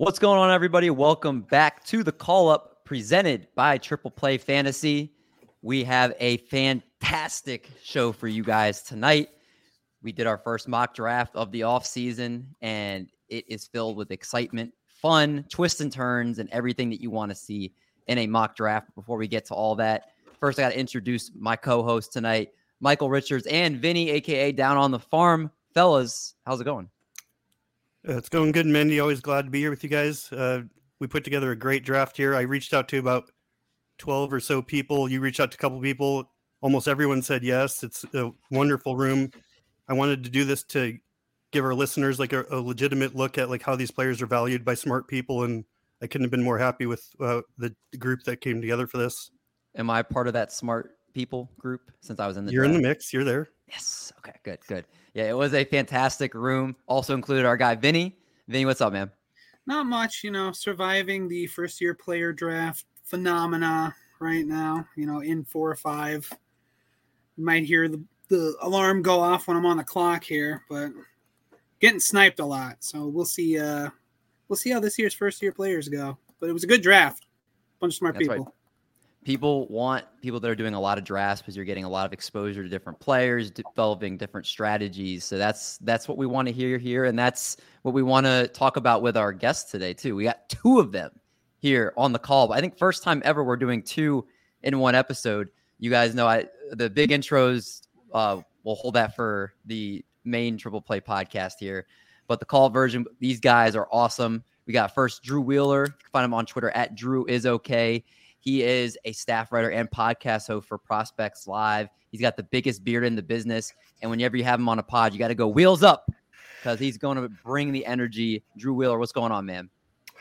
What's going on, everybody? Welcome back to the call up presented by Triple Play Fantasy. We have a fantastic show for you guys tonight. We did our first mock draft of the off season, and it is filled with excitement, fun, twists and turns, and everything that you want to see in a mock draft. Before we get to all that, first I got to introduce my co-host tonight, Michael Richards and Vinny, aka Down on the Farm. Fellas, how's it going? Uh, it's going good, Mindy. Always glad to be here with you guys. Uh, we put together a great draft here. I reached out to about 12 or so people. You reached out to a couple people. Almost everyone said yes. It's a wonderful room. I wanted to do this to give our listeners like a, a legitimate look at like how these players are valued by smart people, and I couldn't have been more happy with uh, the group that came together for this. Am I part of that smart people group since I was in the You're draft? in the mix. You're there. Yes. Okay. Good. Good. Yeah, it was a fantastic room. Also included our guy Vinny. Vinny, what's up, man? Not much, you know, surviving the first year player draft phenomena right now, you know, in four or five. You might hear the, the alarm go off when I'm on the clock here, but getting sniped a lot. So we'll see uh we'll see how this year's first year players go. But it was a good draft. Bunch of smart That's people. Right people want people that are doing a lot of drafts because you're getting a lot of exposure to different players developing different strategies. So that's that's what we want to hear here and that's what we want to talk about with our guests today too. We got two of them here on the call. But i think first time ever we're doing two in one episode. You guys know i the big intros uh we'll hold that for the main triple play podcast here. But the call version these guys are awesome. We got first drew wheeler find him on twitter at drew is okay he is a staff writer and podcast host for Prospects Live. He's got the biggest beard in the business. And whenever you have him on a pod, you got to go wheels up because he's going to bring the energy. Drew Wheeler, what's going on, man?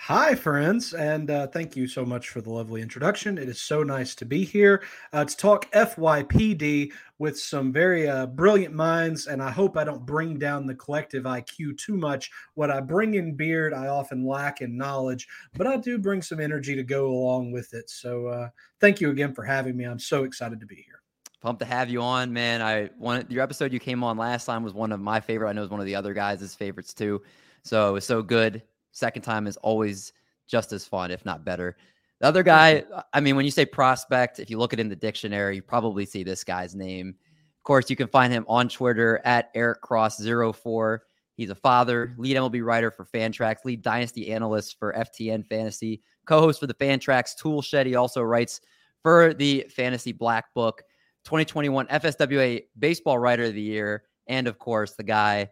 Hi, friends, and uh, thank you so much for the lovely introduction. It is so nice to be here uh, to talk FYPD with some very uh, brilliant minds, and I hope I don't bring down the collective IQ too much. What I bring in beard, I often lack in knowledge, but I do bring some energy to go along with it. So, uh, thank you again for having me. I'm so excited to be here. Pumped to have you on, man. I wanted your episode you came on last time was one of my favorite. I know it was one of the other guys' favorites too. So it was so good second time is always just as fun, if not better. The other guy, uh, I mean, when you say prospect, if you look it in the dictionary, you probably see this guy's name. Of course, you can find him on Twitter at Eric Cross04. He's a father, mm-hmm. lead MLB writer for Fantrax, lead dynasty analyst for FTN Fantasy, co-host for the Fantrax Tool Shed. He also writes for the Fantasy Black Book, 2021 FSWA Baseball Writer of the Year, and of course, the guy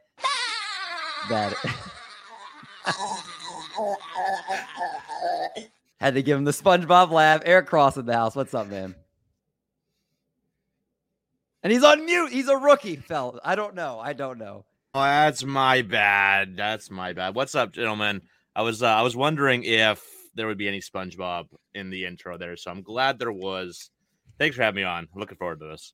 that Had to give him the SpongeBob laugh. Eric Cross in the house. What's up, man? And he's on mute. He's a rookie, fella. I don't know. I don't know. Oh, that's my bad. That's my bad. What's up, gentlemen? I was uh, I was wondering if there would be any SpongeBob in the intro there, so I'm glad there was. Thanks for having me on. Looking forward to this.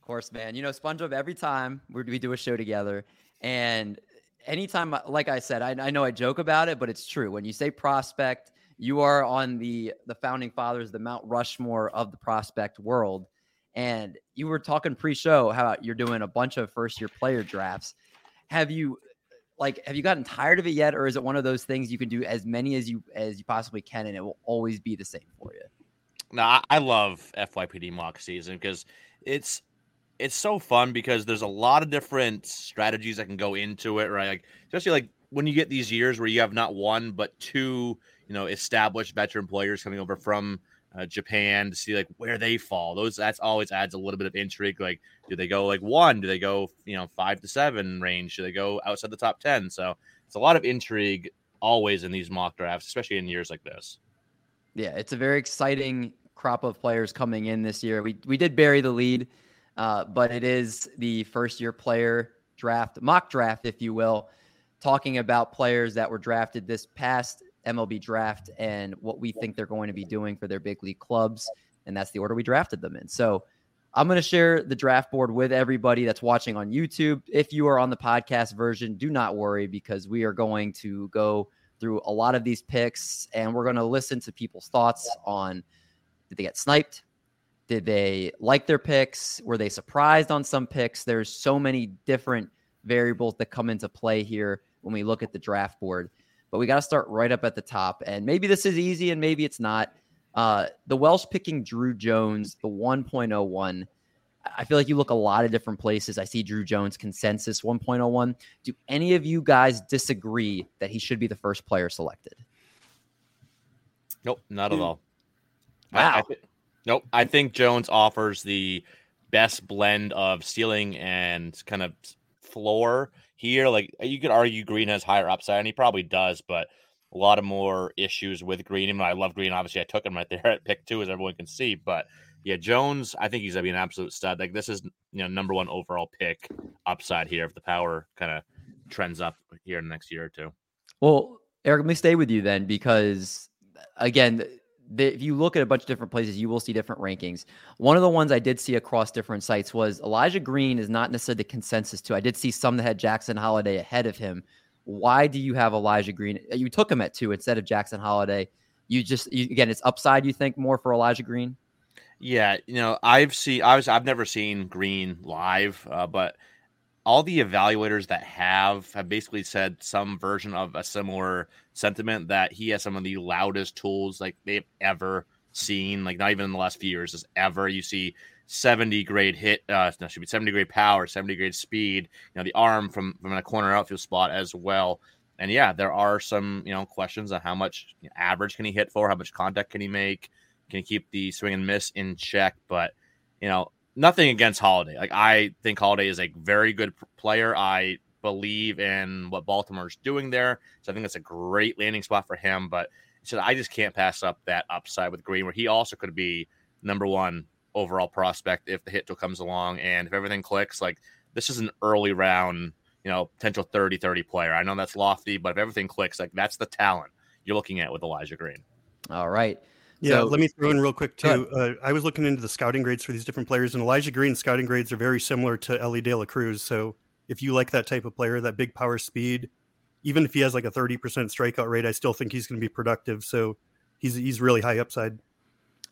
Of course, man. You know SpongeBob. Every time we do a show together, and anytime, like I said, I, I know I joke about it, but it's true. When you say prospect, you are on the the founding fathers, the Mount Rushmore of the prospect world. And you were talking pre-show how you're doing a bunch of first-year player drafts. Have you like have you gotten tired of it yet, or is it one of those things you can do as many as you as you possibly can, and it will always be the same for you? No, I love FYPD mock season because it's it's so fun because there's a lot of different strategies that can go into it, right? Like especially like when you get these years where you have not one but two, you know, established veteran players coming over from uh, Japan to see like where they fall. Those that's always adds a little bit of intrigue. Like, do they go like one? Do they go you know five to seven range? Do they go outside the top ten? So it's a lot of intrigue always in these mock drafts, especially in years like this. Yeah, it's a very exciting crop of players coming in this year. We we did bury the lead, uh, but it is the first year player draft, mock draft, if you will, talking about players that were drafted this past MLB draft and what we think they're going to be doing for their big league clubs. And that's the order we drafted them in. So I'm going to share the draft board with everybody that's watching on YouTube. If you are on the podcast version, do not worry because we are going to go through a lot of these picks and we're going to listen to people's thoughts on did they get sniped? Did they like their picks? Were they surprised on some picks? There's so many different variables that come into play here when we look at the draft board. But we got to start right up at the top. And maybe this is easy and maybe it's not. Uh, the Welsh picking Druw Jones, the 1.01. I feel like you look a lot of different places. I see Druw Jones consensus 1.01. Do any of you guys disagree that he should be the first player selected? Nope, not at all. Wow. I, I th- nope. I think Jones offers the best blend of ceiling and kind of floor here. Like uh, you could argue Green has higher upside, and he probably does, but a lot of more issues with Green. Even though I love Green, obviously I took him right there at pick two, as everyone can see. But yeah, Jones, I think he's gonna be an absolute stud. Like this is you know number one overall pick upside here if the power kind of trends up here in the next year or two. Well, Eric, let me stay with you then because uh, again, the, if you look at a bunch of different places, you will see different rankings. One of the ones I did see across different sites was Elijah Green is not necessarily the consensus too. I did see some that had Jackson Holliday ahead of him. Why do you have Elijah Green? You took him at two instead of Jackson Holliday. You just you, again, it's upside. You think more for Elijah Green? Yeah, you know, I've seen. I was. I've never seen Green live, uh, but all the evaluators that have have basically said some version of a similar sentiment that he has some of the loudest tools like they've ever seen like not even in the last few years just ever. You see 70 grade hit uh no should be 70 grade power 70 grade speed you know the arm from from a corner outfield spot as well. And yeah there are some you know questions on how much average can he hit for how much contact can he make can he keep the swing and miss in check but you know nothing against Holliday. Like I think Holliday is a very good player. I believe in what Baltimore's doing there, so I think it's a great landing spot for him. But so I just can't pass up that upside with Green, where he also could be number one overall prospect if the hit tool comes along and if everything clicks. Like this is an early round, you know, potential 30-30 player. I know that's lofty, but if everything clicks, like that's the talent you're looking at with Elijah Green. All right. Yeah, So- let me throw in real quick too. Uh, I was looking into the scouting grades for these different players, and Elijah Green's scouting grades are very similar to Elly De La Cruz. So if you like that type of player, that big power speed, even if he has like a thirty percent strikeout rate, I still think he's going to be productive. So he's he's really high upside.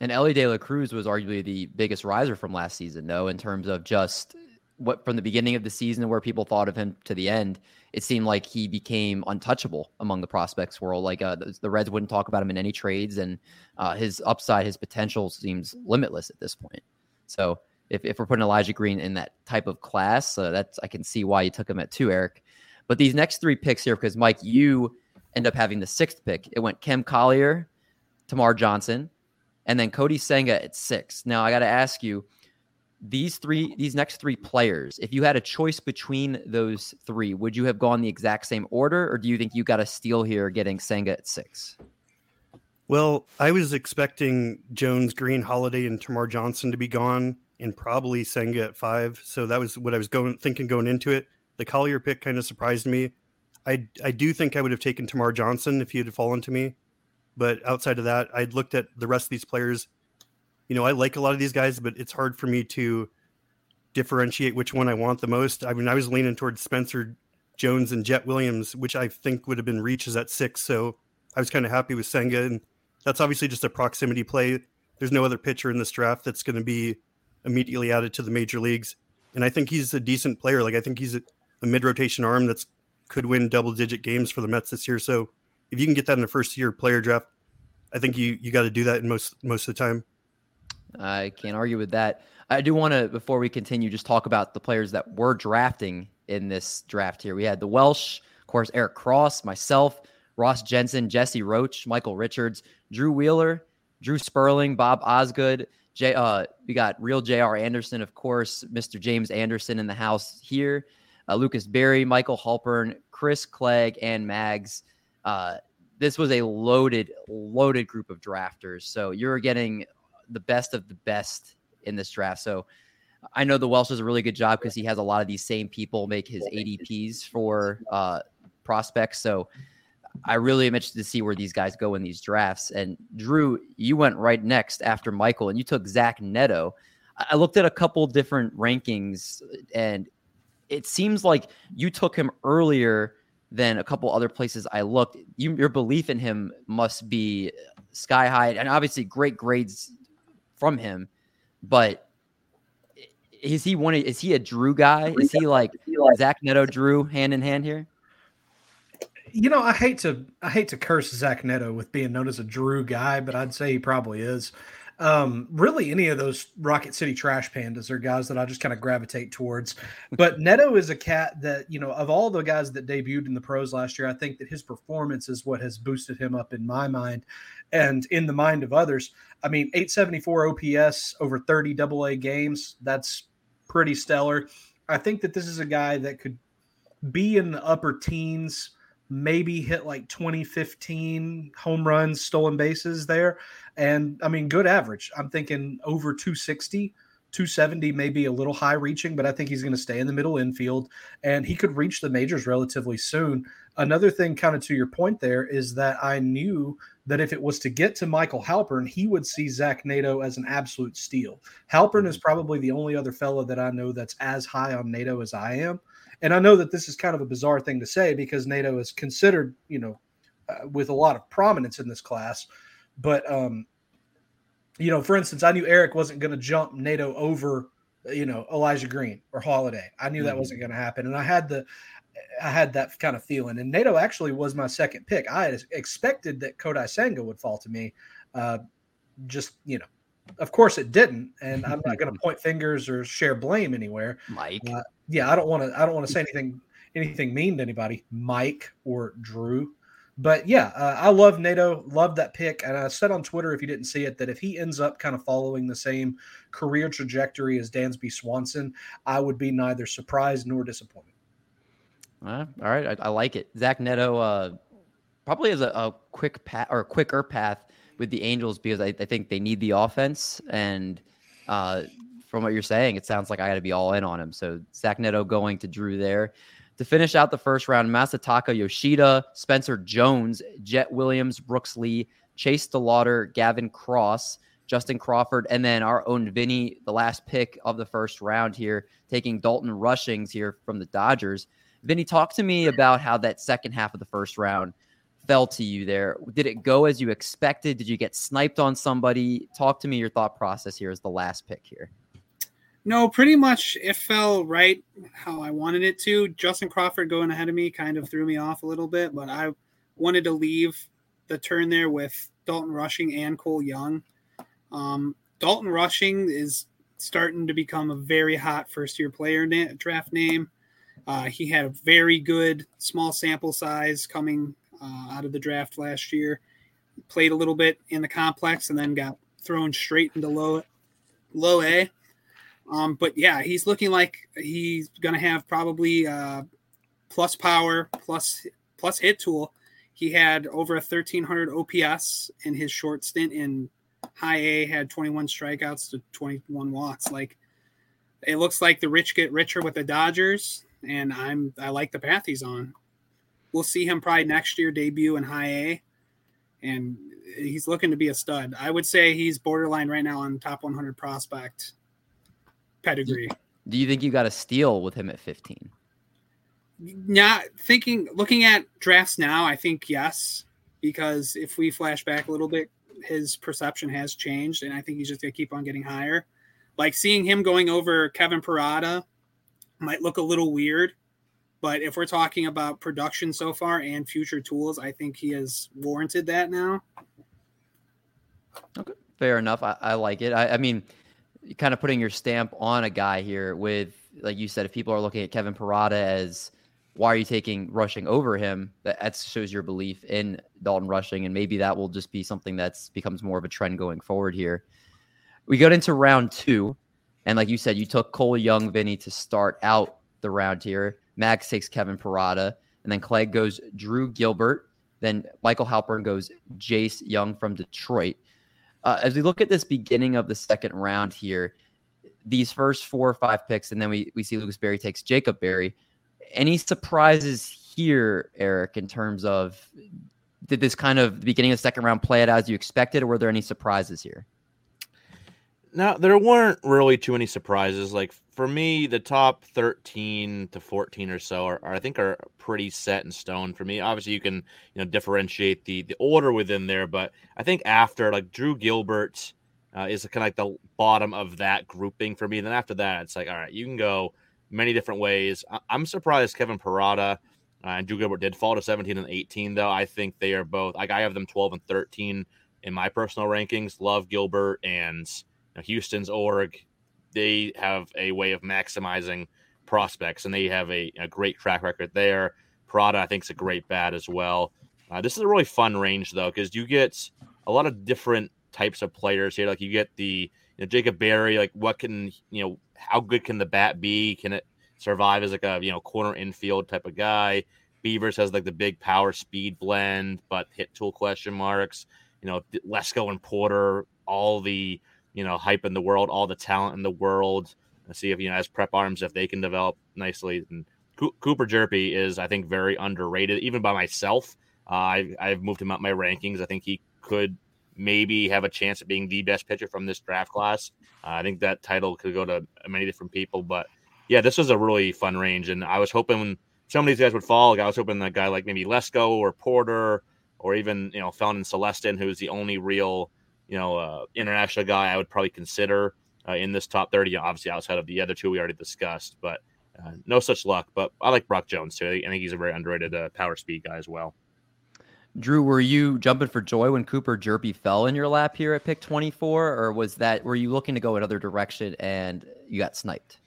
And Elly De La Cruz was arguably the biggest riser from last season, though, in terms of just what from the beginning of the season where people thought of him to the end, it seemed like he became untouchable among the prospects world. Like uh, the, the Reds wouldn't talk about him in any trades, and uh, his upside, his potential seems limitless at this point. So if, if we're putting Elijah Green in that type of class, uh, that's I can see why you took him at two, Eric. But these next three picks here, because Mike, you end up having the sixth pick. It went Cam Collier, Termarr Johnson, and then Kodai Senga at six. Now I got to ask you, these three, these next three players, if you had a choice between those three, would you have gone the exact same order, or do you think you got a steal here, getting Senga at six? Well, I was expecting Jones, Green, Holliday, and Termarr Johnson to be gone, and probably Senga at five. So that was what I was going thinking going into it. The Collier pick kind of surprised me. I I do think I would have taken Termarr Johnson if he had fallen to me, but outside of that, I'd looked at the rest of these players. You know, I like a lot of these guys, but it's hard for me to differentiate which one I want the most. I mean, I was leaning towards Spencer Jones and Jett Williams, which I think would have been reaches at six. So I was kind of happy with Senga, and that's obviously just a proximity play. There's no other pitcher in this draft that's going to be immediately added to the major leagues, and I think he's a decent player. Like I think he's a, a mid rotation arm that's could win double digit games for the Mets this year. So if you can get that in the first year player draft, I think you you got to do that in most most of the time. I can't argue with that. I do want to, before we continue, just talk about the players that were drafting in this draft here. We had the Welsh, of course, Eric Cross, myself, Ross Jensen, Jesse Roach, Michael Richards, Drew Wheeler, Drew Sperling, Bob Osgood. J, uh, we got real J.R. Anderson, of course, Mr. James Anderson in the house here, uh, Lucas Berry, Michael Halpern, Chris Clegg, and Mags. Uh, this was a loaded, loaded group of drafters. So you're getting the best of the best in this draft. So I know the Welsh does a really good job because he has a lot of these same people make his ADPs for uh, prospects. So I really am interested to see where these guys go in these drafts. And Drew, you went right next after Michael, and you took Zach Neto. I looked at a couple different rankings, and it seems like you took him earlier than a couple other places I looked. You, your belief in him must be sky high, and obviously great grades from him. But is he one? Is he a Drew guy? Is he like Zach Neto, Drew, hand in hand here? You know, I hate to I hate to curse Zach Neto with being known as a Drew guy, but I'd say he probably is. Um, really, any of those Rocket City Trash Pandas are guys that I just kind of gravitate towards. But Neto is a cat that, you know, of all the guys that debuted in the pros last year, I think that his performance is what has boosted him up in my mind and in the mind of others. I mean, 874 OPS over 30 double A games, that's pretty stellar. I think that this is a guy that could be in the upper teens maybe hit like 2015 home runs, stolen bases there. And I mean, good average. I'm thinking over 260. 270 may be a little high reaching, but I think he's going to stay in the middle infield and he could reach the majors relatively soon. Another thing, kind of to your point there, is that I knew that if it was to get to Michael Halpern, he would see Zach Neto as an absolute steal. Halpern is mm-hmm. probably the only other fellow that I know that's as high on Neto as I am. And I know that this is kind of a bizarre thing to say because Neto is considered, you know, uh, with a lot of prominence in this class. But, um, you know, for instance, I knew Eric wasn't going to jump Neto over, you know, Elijah Green or Holliday. I knew that mm-hmm. wasn't going to happen. And I had the, I had that kind of feeling. And Neto actually was my second pick. I had expected that Kodai Senga would fall to me. Uh, just, you know, of course it didn't. And I'm not going to point fingers or share blame anywhere. Mike. Uh, yeah, I don't want to. I don't want to say anything anything mean to anybody, Mike or Drew. But yeah, uh, I love Neto, Love that pick, and I said on Twitter if you didn't see it that if he ends up kind of following the same career trajectory as Dansby Swanson, I would be neither surprised nor disappointed. Uh, all right, I, I, like it. Zach Neto uh, probably has a, a quick path or quicker path with the Angels because I, I think they need the offense and uh, from what you're saying, it sounds like I got to be all in on him. So Zach Neto going to Drew there. To finish out the first round, Masataka Yoshida, Spencer Jones, Jett Williams, Brooks Lee, Chase DeLauter, Gavin Cross, Justin Crawford, and then our own Vinny, the last pick of the first round here, taking Dalton Rushings here from the Dodgers. Vinny, talk to me about how that second half of the first round fell to you there. Did it go as you expected? Did you get sniped on somebody? Talk to me your thought process here as the last pick here. No, pretty much it fell right how I wanted it to. Justin Crawford going ahead of me kind of threw me off a little bit, but I wanted to leave the turn there with Dalton Rushing and Cole Young. Um, Dalton Rushing is starting to become a very hot first year player na- draft name. Uh, he had a very good small sample size coming uh, out of the draft last year. Played a little bit in the complex and then got thrown straight into low low A. Um, but yeah, he's looking like he's going to have probably uh, plus power, plus plus hit tool. He had over a 1300 OPS in his short stint in high A. Had 21 strikeouts to 21 walks. Like it looks like the rich get richer with the Dodgers, and I'm I like the path he's on. We'll see him probably next year debut in high A, and he's looking to be a stud. I would say he's borderline right now on top 100 prospect pedigree. Do you think you got a steal with him at 15? Not thinking, looking at drafts now, I think yes, because if we flash back a little bit, his perception has changed, and I think he's just going to keep on getting higher. Like seeing him going over Kevin Parada might look a little weird, but if we're talking about production so far and future tools, I think he has warranted that now. Okay, fair enough. I, I like it. I, I mean, kind of putting your stamp on a guy here with, like you said, if people are looking at Kevin Parada as why are you taking rushing over him? That, shows your belief in Dalton rushing, and maybe that will just be something that's becomes more of a trend going forward here. We got into round two, and like you said, you took Cole Young, Vinny, to start out the round here. Max takes Kevin Parada, and then Clegg goes Drew Gilbert. Then Michael Halpern goes Jace Jung from Detroit. Uh, as we look at this beginning of the second round here, these first four or five picks, and then we, we see Lucas Berry takes Jacob Berry. Any surprises here, Eric, in terms of did this kind of the beginning of the second round play it as you expected, or were there any surprises here? Now there weren't really too many surprises. Like for me, the top thirteen to fourteen or so are, are, I think are pretty set in stone for me. Obviously, you can you know differentiate the the order within there, but I think after like Drew Gilbert uh, is kind of like the bottom of that grouping for me. And then after that, it's like all right, you can go many different ways. I, am surprised Kevin Parada uh, and Drew Gilbert did fall to seventeen and eighteen though. I think they are both like I have them twelve and thirteen in my personal rankings. Love Gilbert and Houston's org, they have a way of maximizing prospects, and they have a, a great track record there. Parada, I think, is a great bat as well. Uh, this is a really fun range though, because you get a lot of different types of players here. Like you get the you know, Jacob Berry, like what can you know, how good can the bat be? Can it survive as like a you know corner infield type of guy? Beavers has like the big power speed blend, but hit tool question marks. You know, Lesko and Porter, all the you know, hype in the world, all the talent in the world. And see if you know as prep arms if they can develop nicely. And Cooper Hjerpe is, I think, very underrated, even by myself. Uh, I, I've moved him up my rankings. I think he could maybe have a chance at being the best pitcher from this draft class. Uh, I think that title could go to many different people, but yeah, this was a really fun range, and I was hoping some of these guys would fall. Like I was hoping a guy like maybe Lesko or Porter, or even you know Felnin Celestin, who's the only real you know, uh, international guy I would probably consider uh, in this top 30, obviously outside of the other two we already discussed, but uh, no such luck. But I like Brock Jones too. I think he's a very underrated uh, power speed guy as well. Drew, were you jumping for joy when Cooper Hjerpe fell in your lap here at pick 24, or was that were you looking to go another direction and you got sniped?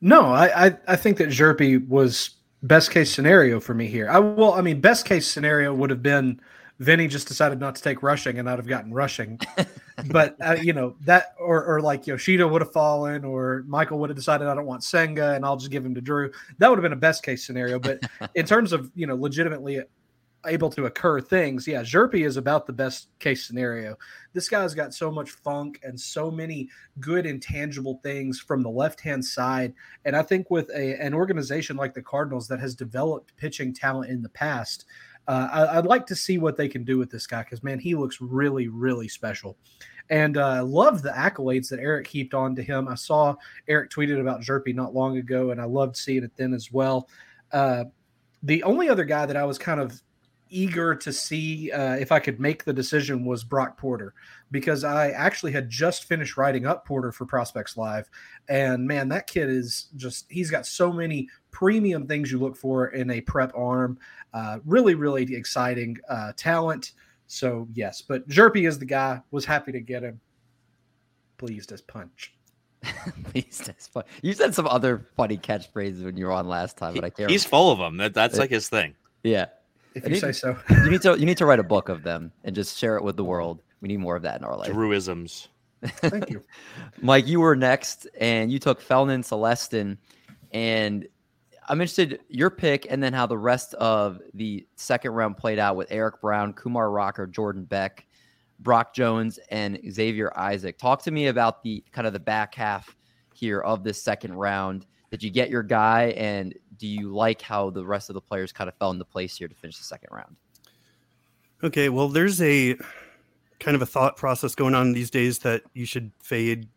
No, I I, I think that Hjerpe was best case scenario for me here. I well, I mean, best case scenario would have been Vinny just decided not to take rushing and I'd have gotten rushing. but uh, you know that, or, or like Yoshida would have fallen, or Michael would have decided I don't want Senga and I'll just give him to Drew. That would have been a best case scenario. But in terms of you know legitimately able to occur things, yeah, Hjerpe is about the best case scenario. This guy's got so much funk and so many good intangible things from the left hand side. And I think with a, an organization like the Cardinals that has developed pitching talent in the past, uh, I, would like to see what they can do with this guy because man, he looks really, really special. And uh, love the accolades that Eric heaped on to him. I saw Eric tweeted about Hjerpe not long ago, and I loved seeing it then as well. Uh, the only other guy that I was kind of eager to see uh, if I could make the decision was Brock Porter because I actually had just finished writing up Porter for Prospects Live. And man, that kid is just, he's got so many premium things you look for in a prep arm. Uh, really, really exciting uh, talent. So, yes, but Hjerpe is the guy. Was happy to get him. Pleased as punch. Pleased as punch. You said some other funny catchphrases when you were on last time, but I can't. He's remember. full of them. That, that's like his thing. Yeah. If you need, say so. you need to you need to write a book of them and just share it with the world. We need more of that in our life. Druisms. Thank you. Mike, you were next and you took Felnin Celestin and I'm interested your pick and then how the rest of the second round played out with Eric Brown, Kumar Rocker, Jordan Beck, Brock Jones, and Xavier Isaac. Talk to me about the kind of the back half here of this second round. Did you get your guy, and do you like how the rest of the players kind of fell into place here to finish the second round? Okay, well, there's a kind of a thought process going on these days that you should fade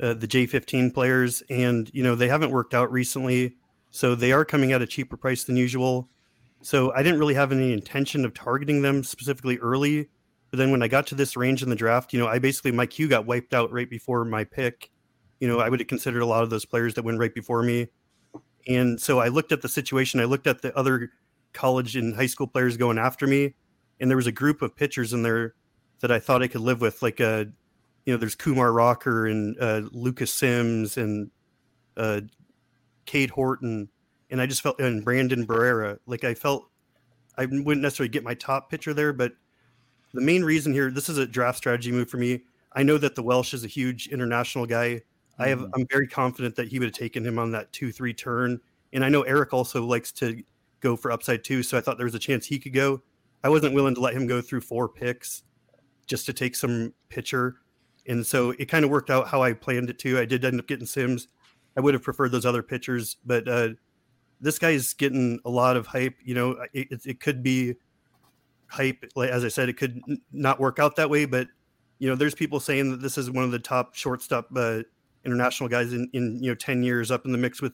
uh, the J15 players, and you know they haven't worked out recently. So they are coming at a cheaper price than usual. So I didn't really have any intention of targeting them specifically early. But then when I got to this range in the draft, you know, I basically my queue got wiped out right before my pick. You know, I would have considered a lot of those players that went right before me. And so I looked at the situation, I looked at the other college and high school players going after me, and there was a group of pitchers in there that I thought I could live with, like uh, you know, there's Kumar Rocker and uh, Lucas Sims and uh, Cade Horton, and I just felt and Brandon Barriera. Like I felt I wouldn't necessarily get my top pitcher there, but the main reason here, this is a draft strategy move for me. I know that the Welsh is a huge international guy. I have mm-hmm. I'm very confident that he would have taken him on that two three turn. And I know Eric also likes to go for upside too, so I thought there was a chance he could go. I wasn't willing to let him go through four picks. just to take some pitcher. And so it kind of worked out how I planned it to. I did end up getting Sims. I would have preferred those other pitchers, but uh, this is getting a lot of hype. You know, it, it, could be hype. Like as I said, it could n- not work out that way, but you know, there's people saying that this is one of the top shortstop uh, international guys in, in you know 10 years up in the mix with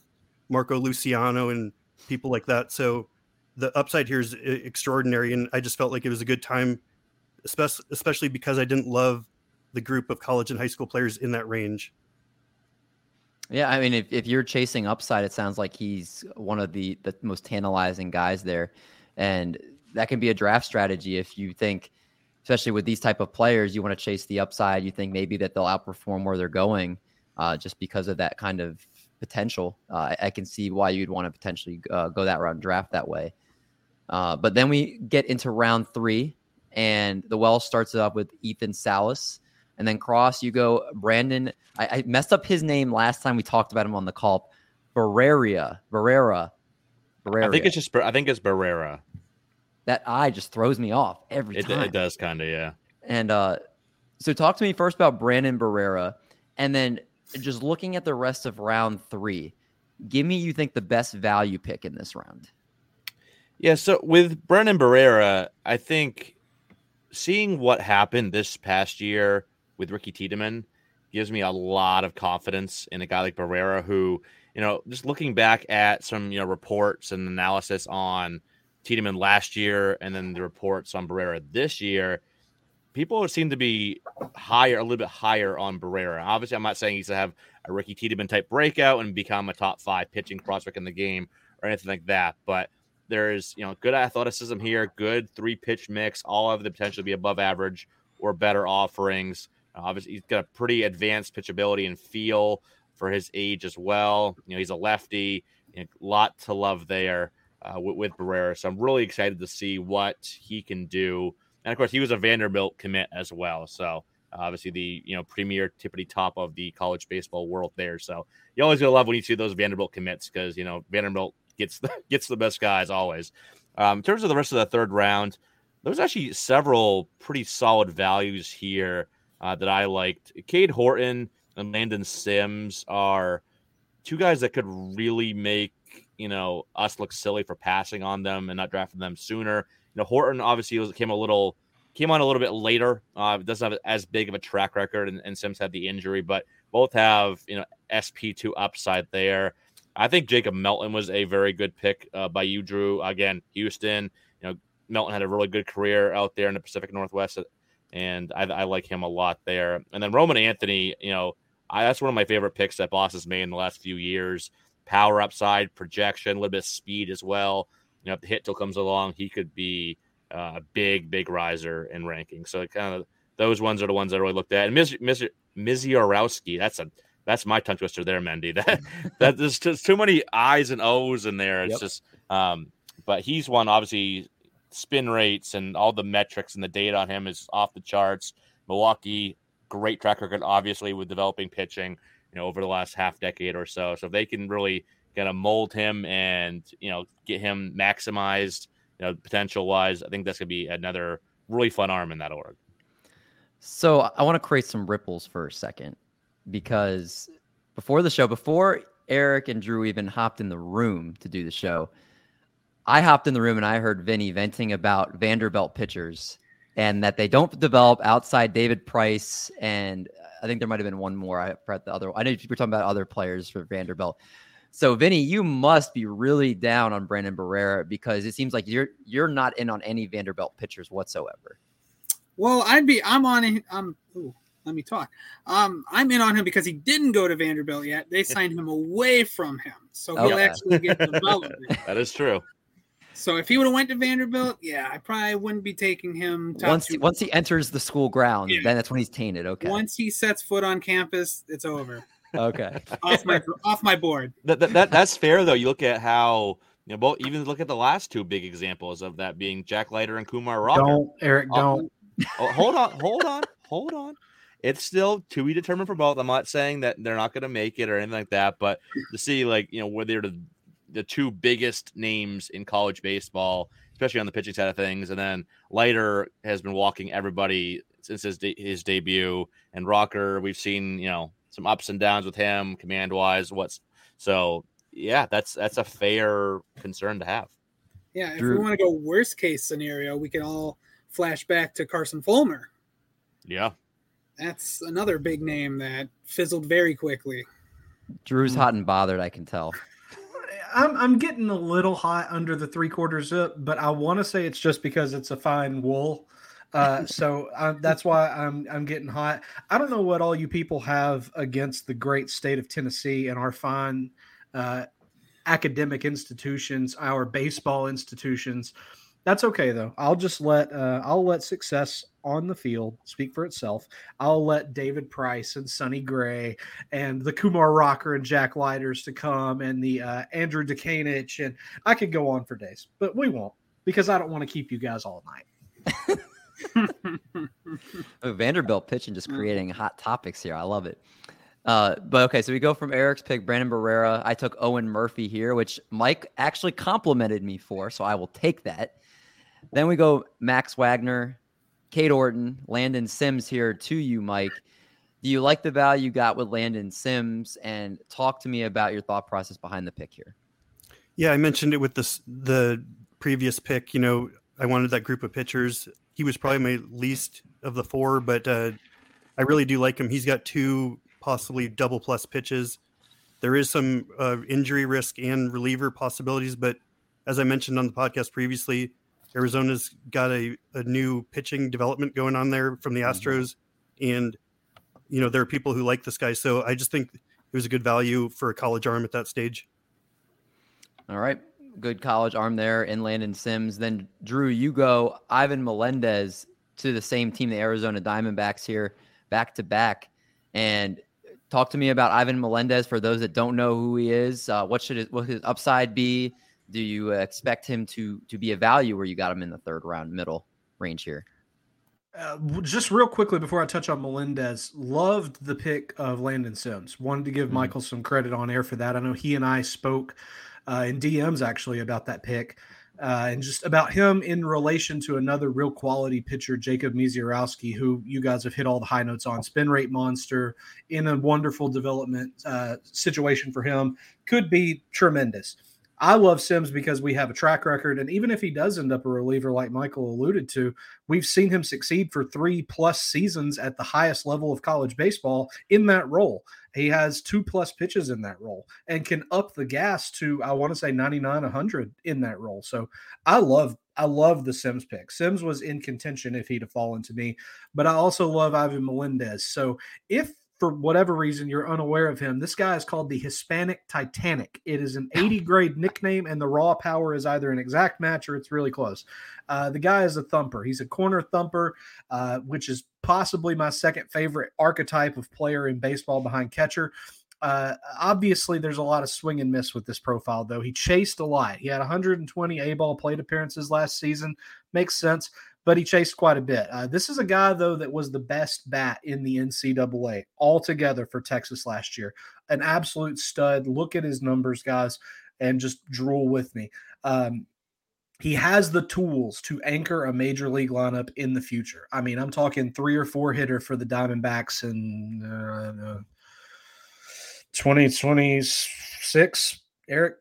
Marco Luciano and people like that. So the upside here is extraordinary, and I just felt like it was a good time, especially especially because I didn't love the group of college and high school players in that range. Yeah, I mean, if, if you're chasing upside, it sounds like he's one of the the most tantalizing guys there, and that can be a draft strategy if you think, especially with these type of players, you want to chase the upside. You think maybe that they'll outperform where they're going, uh, just because of that kind of potential. Uh, I, can see why you'd want to potentially uh, go that route and draft that way. Uh, but then we get into round three, and the well starts it up with Ethan Salas. And then cross, you go Brandon. I, I, messed up his name last time we talked about him on the call. Barrera. Barrera. Barrera. I think it's just I think it's Barrera. That eye just throws me off every it, time. It does kind of, yeah. And uh so talk to me first about Brandon Barriera and then just looking at the rest of round three, give me you think the best value pick in this round. Yeah, so with Brennan Barriera, I think seeing what happened this past year with Ricky Tiedemann gives me a lot of confidence in a guy like Barriera, who, you know, just looking back at some, you know, reports and analysis on Tiedemann last year and then the reports on Barriera this year, people seem to be higher, a little bit higher on Barriera. Obviously, I'm not saying he's to have a Ricky Tiedemann type breakout and become a top five pitching prospect in the game or anything like that. But there's you know good athleticism here, good three pitch mix, all of the potential to be above average or better offerings. Obviously, he's got a pretty advanced pitchability and feel for his age as well. You know, he's a lefty. You know, lot to love there uh, with, with Barriera. So I'm really excited to see what he can do and of course, he was a Vanderbilt commit as well. So obviously the you know premier tippity top of the college baseball world there. So you always gonna love when you see those Vanderbilt commits because you know Vanderbilt gets the gets the best guys always. Um, in terms of the rest of the third round, there's actually several pretty solid values here uh, that I liked. Cade Horton and Landon Sims are two guys that could really make you know us look silly for passing on them and not drafting them sooner. You know, Horton obviously was, came a little came on a little bit later. Uh, doesn't have as big of a track record, and, and Sims had the injury, but both have you know SP two upside there. I think Jacob Melton was a very good pick uh, by you, Drew. Again, Houston. You know, Melton had a really good career out there in the Pacific Northwest, and I, I like him a lot there. And then Roman Anthony. You know, I, that's one of my favorite picks that Boss has made in the last few years. Power upside, projection, a little bit of speed as well you know, if the hit till comes along, he could be uh, a big, big riser in ranking. So kind of those ones are the ones I really looked at. And Miz, Miz, that's a that's my tongue twister there, Mendy. That that there's just too many I's and O's in there. It's yep. just um, but he's one obviously spin rates and all the metrics and the data on him is off the charts. Milwaukee, great track record, obviously, with developing pitching, you know, over the last half decade or so. So if they can really kind of mold him and you know get him maximized, you know, potential wise. I think that's going to be another really fun arm in that org. So I want to create some ripples for a second because before the show, before Eric and Drew even hopped in the room to do the show, I hopped in the room and I heard Vinny venting about Vanderbilt pitchers and that they don't develop outside David Price and I think there might have been one more. I forgot the other. One. I know you were talking about other players for Vanderbilt. So, Vinny, you must be really down on Brandon Barriera because it seems like you're you're not in on any Vanderbilt pitchers whatsoever. Well, I'd be. I'm on. I'm. Ooh, let me talk. Um, I'm in on him because he didn't go to Vanderbilt yet. They signed him away from him, so he'll okay. actually get development. that is true. So if he would have went to Vanderbilt, yeah, I probably wouldn't be taking him. once he, once he enters the school ground, yeah. then that's when he's tainted. Okay. Once he sets foot on campus, it's over. Okay. off my off my board. That, that, that, that's fair though. You look at how you know both even look at the last two big examples of that being Jack Leiter and Kumar Rocker. Don't Eric, uh, don't. oh, hold on, hold on, hold on. It's still to be determined for both. I'm not saying that they're not going to make it or anything like that, but to see like you know where they're the, the two biggest names in college baseball, especially on the pitching side of things. And then Leiter has been walking everybody since his de- his debut. And Rocker, we've seen you know some ups and downs with him, command wise. What's so yeah, that's that's a fair concern to have. Yeah, if Drew- we want to go worst case scenario, we can all flash back to Carson Fulmer. Yeah, That's another big name that fizzled very quickly. Drew's Hmm. hot and bothered. I can tell. I'm I'm getting a little hot under the three quarter zip, but I want to say it's just because it's a fine wool. Uh, so i that's why I'm I'm getting hot. I don't know what all you people have against the great state of Tennessee and our fine uh, academic institutions, our baseball institutions. That's okay though. I'll just let uh, I'll let success on the field speak for itself. I'll let David Price and Sonny Gray and the Kumar Rocker and Jack Leiters to come and the uh, Andrew Dutkanich and I could go on for days, but we won't because I don't want to keep you guys all night. Oh, Vanderbilt pitching just creating hot topics here. I love it. Uh, but okay, so we go from Eric's pick, Brandon Barriera. I took Owen Murphy here, which Mike actually complimented me for, so I will take that. Then we go Max Wagner, Cade Horton, Landon Sims here to you, Mike. Do you like the value you got with Landon Sims? And talk to me about your thought process behind the pick here. Yeah, I mentioned it with this the previous pick. You know, I wanted that group of pitchers. He was probably my least of the four, but uh, I really do like him. He's got two possibly double plus pitches. There is some uh, injury risk and reliever possibilities, but as I mentioned on the podcast previously, Arizona's got a, a new pitching development going on there from the Mhm. Astros, and you know there are people who like this guy. So I just think it was a good value for a college arm at that stage. All right. Good college arm there in Landon Sims. Then Drew, you go Ivan Melendez to the same team, the Arizona Diamondbacks here, back to back. And talk to me about Ivan Melendez for those that don't know who he is. Uh, what should his, what his upside be? Do you uh, expect him to to be a value where you got him in the third round, middle range here? Uh, just real quickly before I touch on Melendez, loved the pick of Landon Sims. Wanted to give Mhm. Michael some credit on air for that. I know he and I spoke uh, in DMs actually about that pick uh, and just about him in relation to another real quality pitcher, Jacob Misiorowski, who you guys have hit all the high notes on. Spin rate monster in a wonderful development uh, situation for him. Could be tremendous. I love Sims because we have a track record. And even if he does end up a reliever, like Michael alluded to, we've seen him succeed for three plus seasons at the highest level of college baseball in that role. He has two plus pitches in that role and can up the gas to, I want to say 99, 100 in that role. So I love, I love the Sims pick. Sims was in contention if he'd have fallen to me, but I also love Ivan Melendez. So if for whatever reason you're unaware of him, this guy is called the Hispanic Titanic. It is an 80 grade nickname, and the raw power is either an exact match or it's really close. Uh, the guy is a thumper. He's a corner thumper, uh, which is possibly my second favorite archetype of player in baseball behind catcher. Uh, obviously, there's a lot of swing and miss with this profile, though. He chased a lot. He had 120 A ball plate appearances last season. Makes sense, but he chased quite a bit. Uh, this is a guy, though, that was the best bat in the NCAA altogether for Texas last year. An absolute stud. Look at his numbers, guys, and just drool with me. Um, he has the tools to anchor a major league lineup in the future. I mean, I'm talking three or four hitter for the Diamondbacks in uh, 2026. Eric,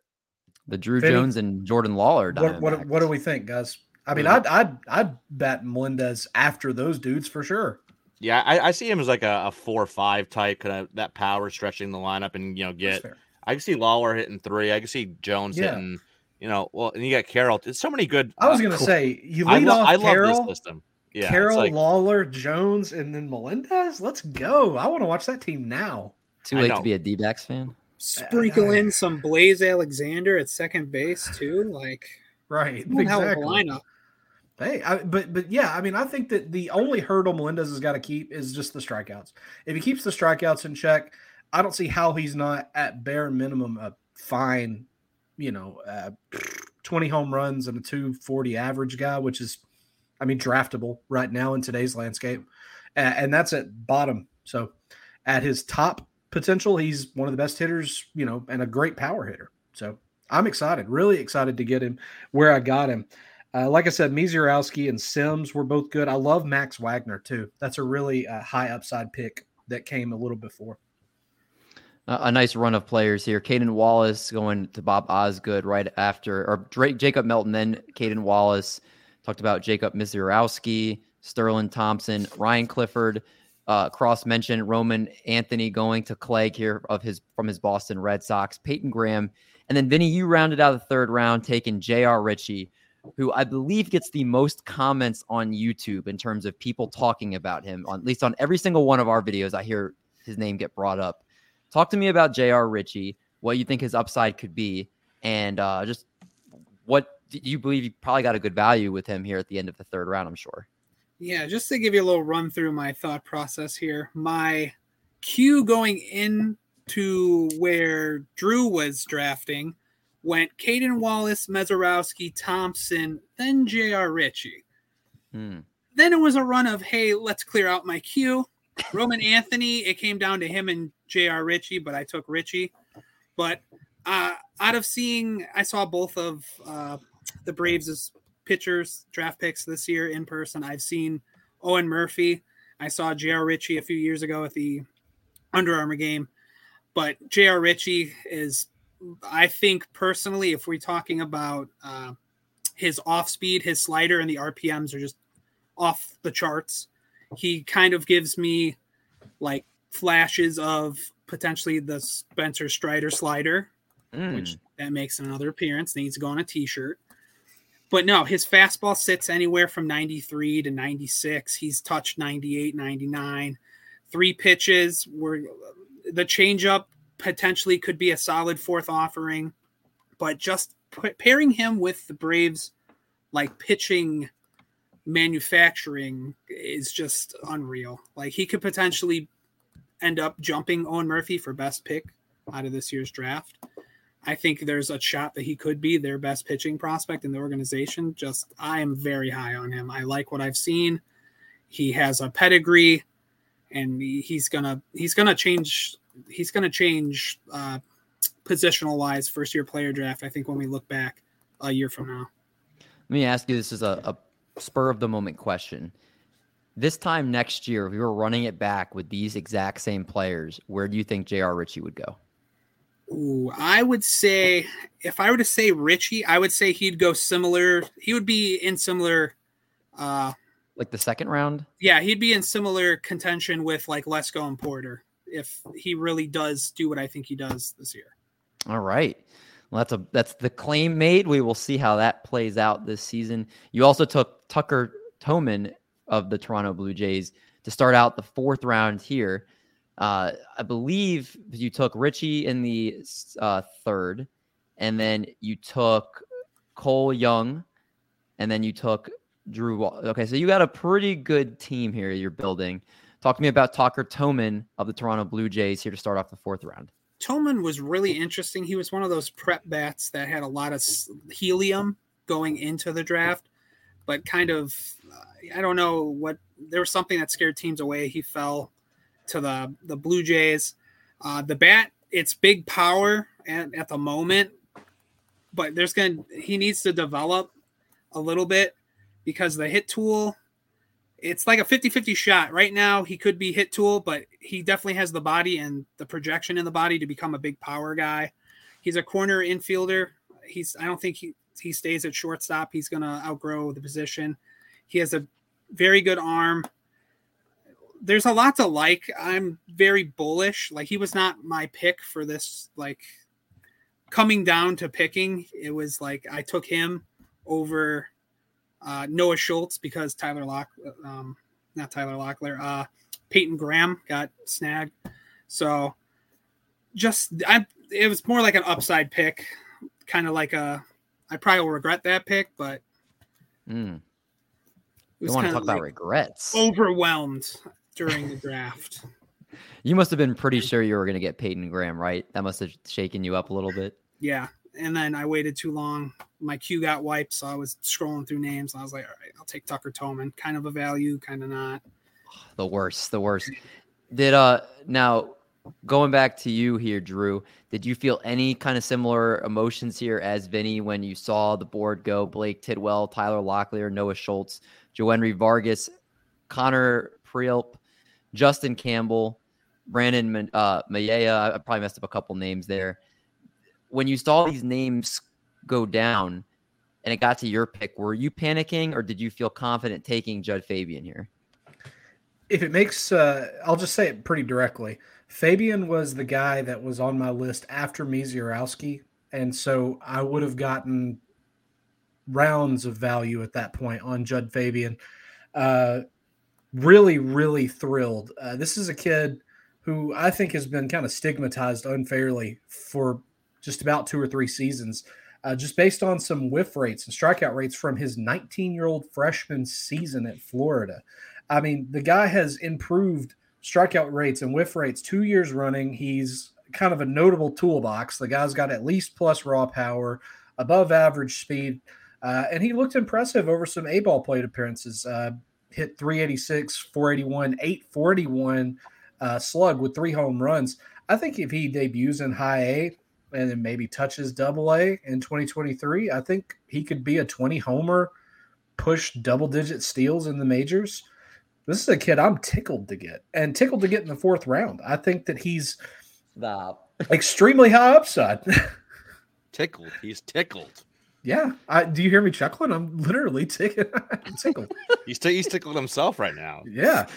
The Drew Vinny? Jones and Jordan Lawlar. what, what, what do we think, guys? I mean, I'd, I'd, I'd bet Melendez after those dudes for sure. Yeah, I, I see him as like a, a four or five type, kind of that power stretching the lineup and you know get. I can see Lawlar hitting three. I can see Jones Yeah. hitting. You know, well, and you got Carroll. It's so many good. I was uh, going to cool- say, you I, lead lo- off I love Carroll, this system. Yeah, Carroll, like- Lawlar, Jones, and then Melendez. Let's go. I want to watch that team now. Too late to be a D-backs fan. Sprinkle in some Blaze Alexander at second base too. Like Right. one hell a Exactly. lineup. Hey, I, but but yeah, I mean, I think that the only hurdle Melendez has got to keep is just the strikeouts. If he keeps the strikeouts in check, I don't see how he's not at bare minimum a fine, you know, uh, twenty home runs and a two forty average guy, which is, I mean, draftable right now in today's landscape, and, and that's at bottom. So, at his top potential, he's one of the best hitters, you know, and a great power hitter. So I'm excited, really excited to get him where I got him. Uh, like I said, Misiorowski and Sims were both good. I love Max Wagner too. That's a really uh, high upside pick that came a little before. A nice run of players here. Cayden Wallace going to Bob Osgood right after, or Drake, Jacob Melton, then Cayden Wallace. Talked about Jacob Misiorowski, Sterling Thompson, Ryan Clifford. Uh, cross mentioned Roman Anthony going to Clegg here of his from his Boston Red Sox. Peyton Graham, and then Vinny, you rounded out the third round, taking J.R. Ritchie who I believe gets the most comments on YouTube in terms of people talking about him. On at least on every single one of our videos, I hear his name get brought up. Talk to me about J.R. Ritchie, what you think his upside could be, and uh, just what you believe you probably got a good value with him here at the end of the third round. I'm sure. Yeah, just to give you a little run through my thought process here, my cue going into where Drew was drafting went Cayden Wallace, Misiorowski, Thompson, then J.R. Ritchie. Hmm. Then it was a run of, hey, let's clear out my queue. Roman Anthony, it came down to him and J.R. Ritchie, but I took Ritchie. But uh, out of seeing, I saw both of uh, the Braves' pitchers, draft picks this year in person. I've seen Owen Murphy. I saw J.R. Ritchie a few years ago at the Under Armour game. But J.R. Ritchie is I think personally, if we're talking about uh, his off speed, his slider, and the RPMs are just off the charts. He kind of gives me like flashes of potentially the Spencer Strider slider, mm. which that makes another appearance. Needs to go on a t-shirt. But no, his fastball sits anywhere from 93 to 96. He's touched 98, 99. Three pitches were the changeup potentially could be a solid fourth offering, but just pairing him with the Braves, like pitching manufacturing, is just unreal. Like he could potentially end up jumping Owen Murphy for best pick out of this year's draft. I think there's a shot that he could be their best pitching prospect in the organization. Just I am very high on him. I like what I've seen. He has a pedigree and he's gonna he's gonna change he's going to change uh, positional wise first year player draft. I think when we look back a year from now. Let me ask you this is a, a spur of the moment question. This time next year, if we were running it back with these exact same players, where do you think J.R. Ritchie would go? Ooh, I would say if I were to say Ritchie, I would say he'd go similar. He would be in similar, uh, like the second round. Yeah, he'd be in similar contention with like Lesko and Porter if he really does do what I think he does this year. All right. Well, that's a that's the claim made. We will see how that plays out this season. You also took Tucker Toman of the Toronto Blue Jays to start out the fourth round here. Uh, I believe you took Ritchie in the uh, third, and then you took Cole Young, and then you took Drew. Okay, so you got a pretty good team here you're building. Talk to me about Tucker Toman of the Toronto Blue Jays here to start off the fourth round. Toman was really interesting. He was one of those prep bats that had a lot of helium going into the draft, but kind of, I don't know what, there was something that scared teams away. He fell to the, the Blue Jays. Uh, the bat, it's big power at, at the moment, but there's going to, he needs to develop a little bit because the hit tool it's like a 50-50 shot. Right now he could be hit tool, but he definitely has the body and the projection in the body to become a big power guy. He's a corner infielder. He's I don't think he he stays at shortstop. He's going to outgrow the position. He has a very good arm. There's a lot to like. I'm very bullish. Like he was not my pick for this like coming down to picking. It was like I took him over uh, Noah Schultz because Tyler Lock, um, not Tyler Locklear, uh, Peyton Graham got snagged. So just I, it was more like an upside pick, kind of like a. I probably will regret that pick, but. Mm. You want to talk like about regrets? Overwhelmed during the draft. You must have been pretty sure you were going to get Peyton Graham, right? That must have shaken you up a little bit. Yeah, and then I waited too long. My queue got wiped, so I was scrolling through names. I was like, all right, I'll take Tucker Toman. Kind of a value, kind of not. The worst, the worst. Did uh now going back to you here, Drew, did you feel any kind of similar emotions here as Vinny when you saw the board go Blake Tidwell, Tyler Locklear, Noah Schultz, Joenry Vargas, Connor Prielipp, Justin Campbell, Brandon uh, Mayea? I probably messed up a couple names there. When you saw these names go down and it got to your pick, were you panicking or did you feel confident taking Jud Fabian here? If it makes, uh, I'll just say it pretty directly. Fabian was the guy that was on my list after Misiorowski, and so I would have gotten rounds of value at that point on Jud Fabian. Uh, really, really thrilled. Uh, this is a kid who I think has been kind of stigmatized unfairly for just about two or three seasons, uh, just based on some whiff rates and strikeout rates from his 19 year old freshman season at Florida. I mean, the guy has improved strikeout rates and whiff rates two years running. He's kind of a notable toolbox. The guy's got at least plus raw power, above average speed, uh, and he looked impressive over some A ball plate appearances. Uh, hit 386, 481, 841 uh, slug with three home runs. I think if he debuts in high A and then maybe touches double A in 2023, I think he could be a 20 homer, push double digit steals in the majors. This is a kid I'm tickled to get and tickled to get in the fourth round. I think that he's Stop. extremely high upside. tickled. He's tickled. yeah. I, do you hear me chuckling? I'm literally tickled. tickled. He's, t- he's tickled himself right now. Yeah.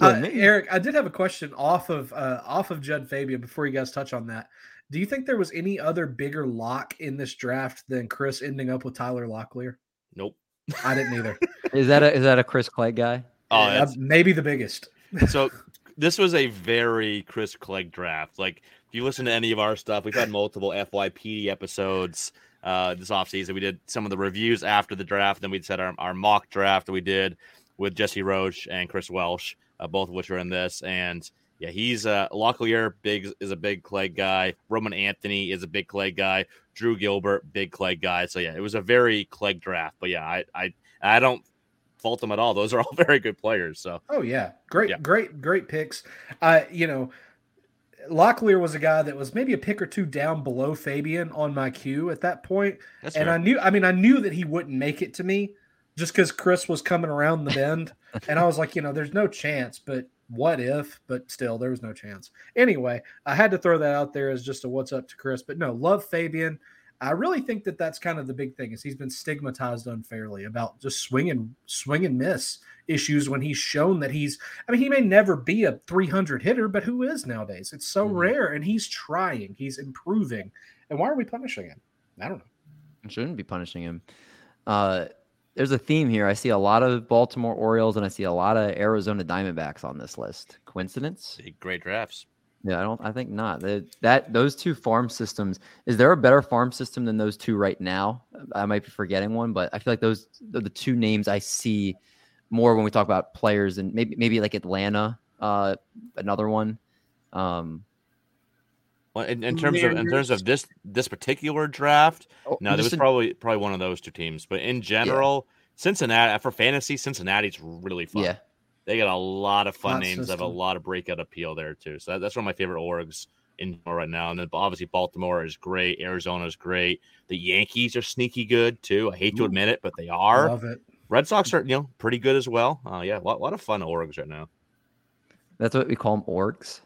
Uh, Eric, I did have a question off of uh, off of Jud Fabian before you guys touch on that. Do you think there was any other bigger lock in this draft than Chris ending up with Tyler Locklear? Nope. I didn't either. Is that a is that a Chris Clegg guy? Oh, that's, maybe the biggest. so this was a very Chris Clegg draft. Like if you listen to any of our stuff, we've had multiple FYP episodes uh, this offseason. We did some of the reviews after the draft, then we said our, our mock draft that we did with Jesse Roach and Chris Welsh, uh, both of which are in this. And yeah, he's uh, Locklear big is a big Clegg guy. Roman Anthony is a big Clegg guy. Drew Gilbert, big Clegg guy. So yeah, it was a very Clegg draft. But yeah, I I I don't fault them at all. Those are all very good players. So Oh yeah, great, Yeah. great, great picks. Uh, you know, Locklear was a guy that was maybe a pick or two down below Fabian on my queue at that point, that's and fair. I knew. I mean, I knew that he wouldn't make it to me just because Chris was coming around the bend, and I was like, you know, there's no chance, but what if? But still, there was no chance. Anyway, I had to throw that out there as just a what's up to Chris. But no, love Fabian. I really think that that's kind of the big thing is he's been stigmatized unfairly about just swing and swing and miss issues when he's shown that he's I mean he may never be a 300 hitter but who is nowadays it's so Mhm. rare and he's trying he's improving and why are we punishing him I don't know I shouldn't be punishing him. Uh, there's a theme here. I see a lot of Baltimore Orioles and I see a lot of Arizona Diamondbacks on this list. Coincidence? Great drafts. Yeah, I don't. I think not. That, that those two farm systems. Is there a better farm system than those two right now? I might be forgetting one, but I feel like those are the two names I see more when we talk about players, and maybe maybe like Atlanta, uh, another one. Um, Well, in, in terms of in terms of this this particular draft, oh, no, there was in- probably probably one of those two teams. But in general, Cincinnati for fantasy, Cincinnati's really fun. yeah. They got a lot of fun Hot names, have a lot of breakout appeal there too. So that, that's one of my favorite orgs in right now. And then obviously Baltimore is great, Arizona is great. The Yankees are sneaky good too. I hate to admit it, but they are. love it Red Sox are you know pretty good as well. Uh, yeah, a lot, lot of fun orgs right now. That's what we call them orgs.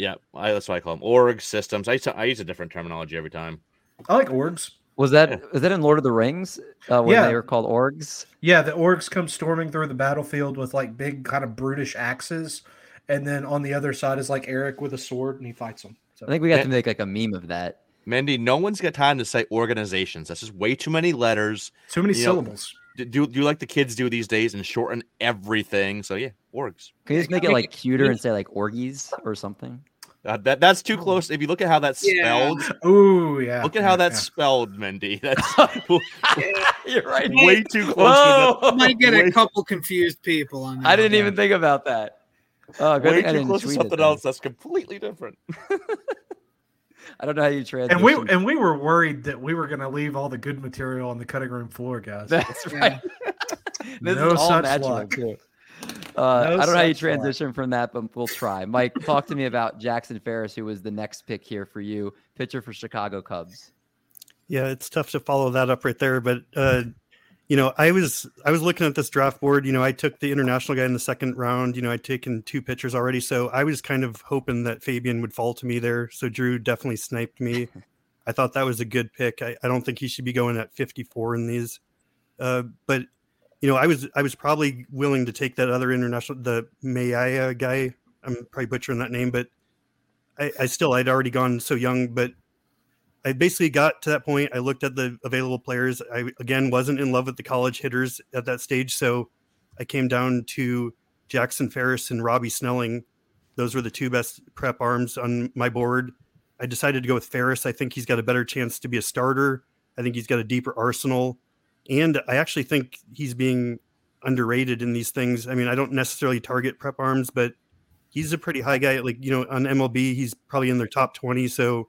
Yeah, I, that's why I call them org systems. I, use- I use a different terminology every time. I like orgs Was that was that in Lord of the Rings uh, when Yeah. they were called orgs? yeah the orgs come storming through the battlefield with like big kind of brutish axes and then on the other side is like Eric with a sword and he fights them so I think we got to make like a meme of that. Mendy, no one's got time to say organizations. That's just way too many letters. too many you know, syllables Do, do, do like the kids do these days and shorten everything? So yeah, orgs. Can you just make it like cuter and say like orgies or something? Uh, that that's too close. If you look at how that's Yeah. spelled, oh yeah look at yeah, how that's yeah. spelled, Mendy. That's You're right. way too close. To Whoa! Might get a couple confused people on that. I didn't even think about that. Oh, the, good way thing I too close to tweet it something else that's completely different. I don't know how you translate. and we and we were worried that we were going to leave all the good material on the cutting room floor guys That's Yeah. right. this No is all such natural luck. too. Uh, No I don't know how you transition from that, but we'll try. Mike, talk to me about Jackson Ferris, who was the next pick here for you, pitcher for Chicago Cubs. Yeah, it's tough to follow that up right there, but uh, you know, I was I was looking at this draft board. You know, I took the international guy in the second round. You know, I'd taken two pitchers already, so I was kind of hoping that Fabian would fall to me there. So Drew definitely sniped me. I thought that was a good pick. I, I don't think he should be going at 54 in these, uh, but you know, I was I was probably willing to take that other international, the Maya guy. I'm probably butchering that name, but I, I still I'd already gone so young, but I basically got to that point. I looked at the available players. I again wasn't in love with the college hitters at that stage, so I came down to Jackson Ferris and Robbie Snelling. Those were the two best prep arms on my board. I decided to go with Ferris. I think he's got a better chance to be a starter. I think he's got a deeper arsenal, and I actually think he's being underrated in these things. I mean, I don't necessarily target prep arms, but he's a pretty high guy. Like you know, on MLB, he's probably in their top twenty. So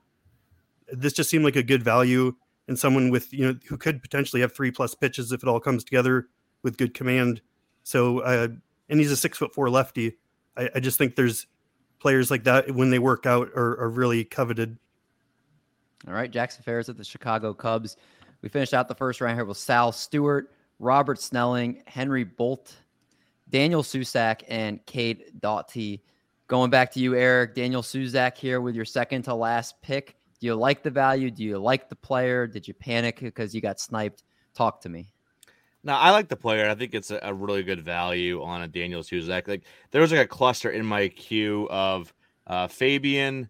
this just seemed like a good value and someone with you know who could potentially have three plus pitches if it all comes together with good command. So uh, and he's a six foot four lefty. I, I just think there's players like that when they work out are, are really coveted. All right, Jackson Ferris at the Chicago Cubs. We finished out the first round here with Sal Stewart, Robert Snelling, Henry Bolte, Daniel Susac, and Cade Doughty. Going back to you, Eric. Daniel Susac here with your second to last pick. Do you like the value? Do you like the player? Did you panic because you got sniped? Talk to me. No, I like the player. I think it's a, really good value on a Daniel Susac. Like there was like a cluster in my queue of uh, Fabian,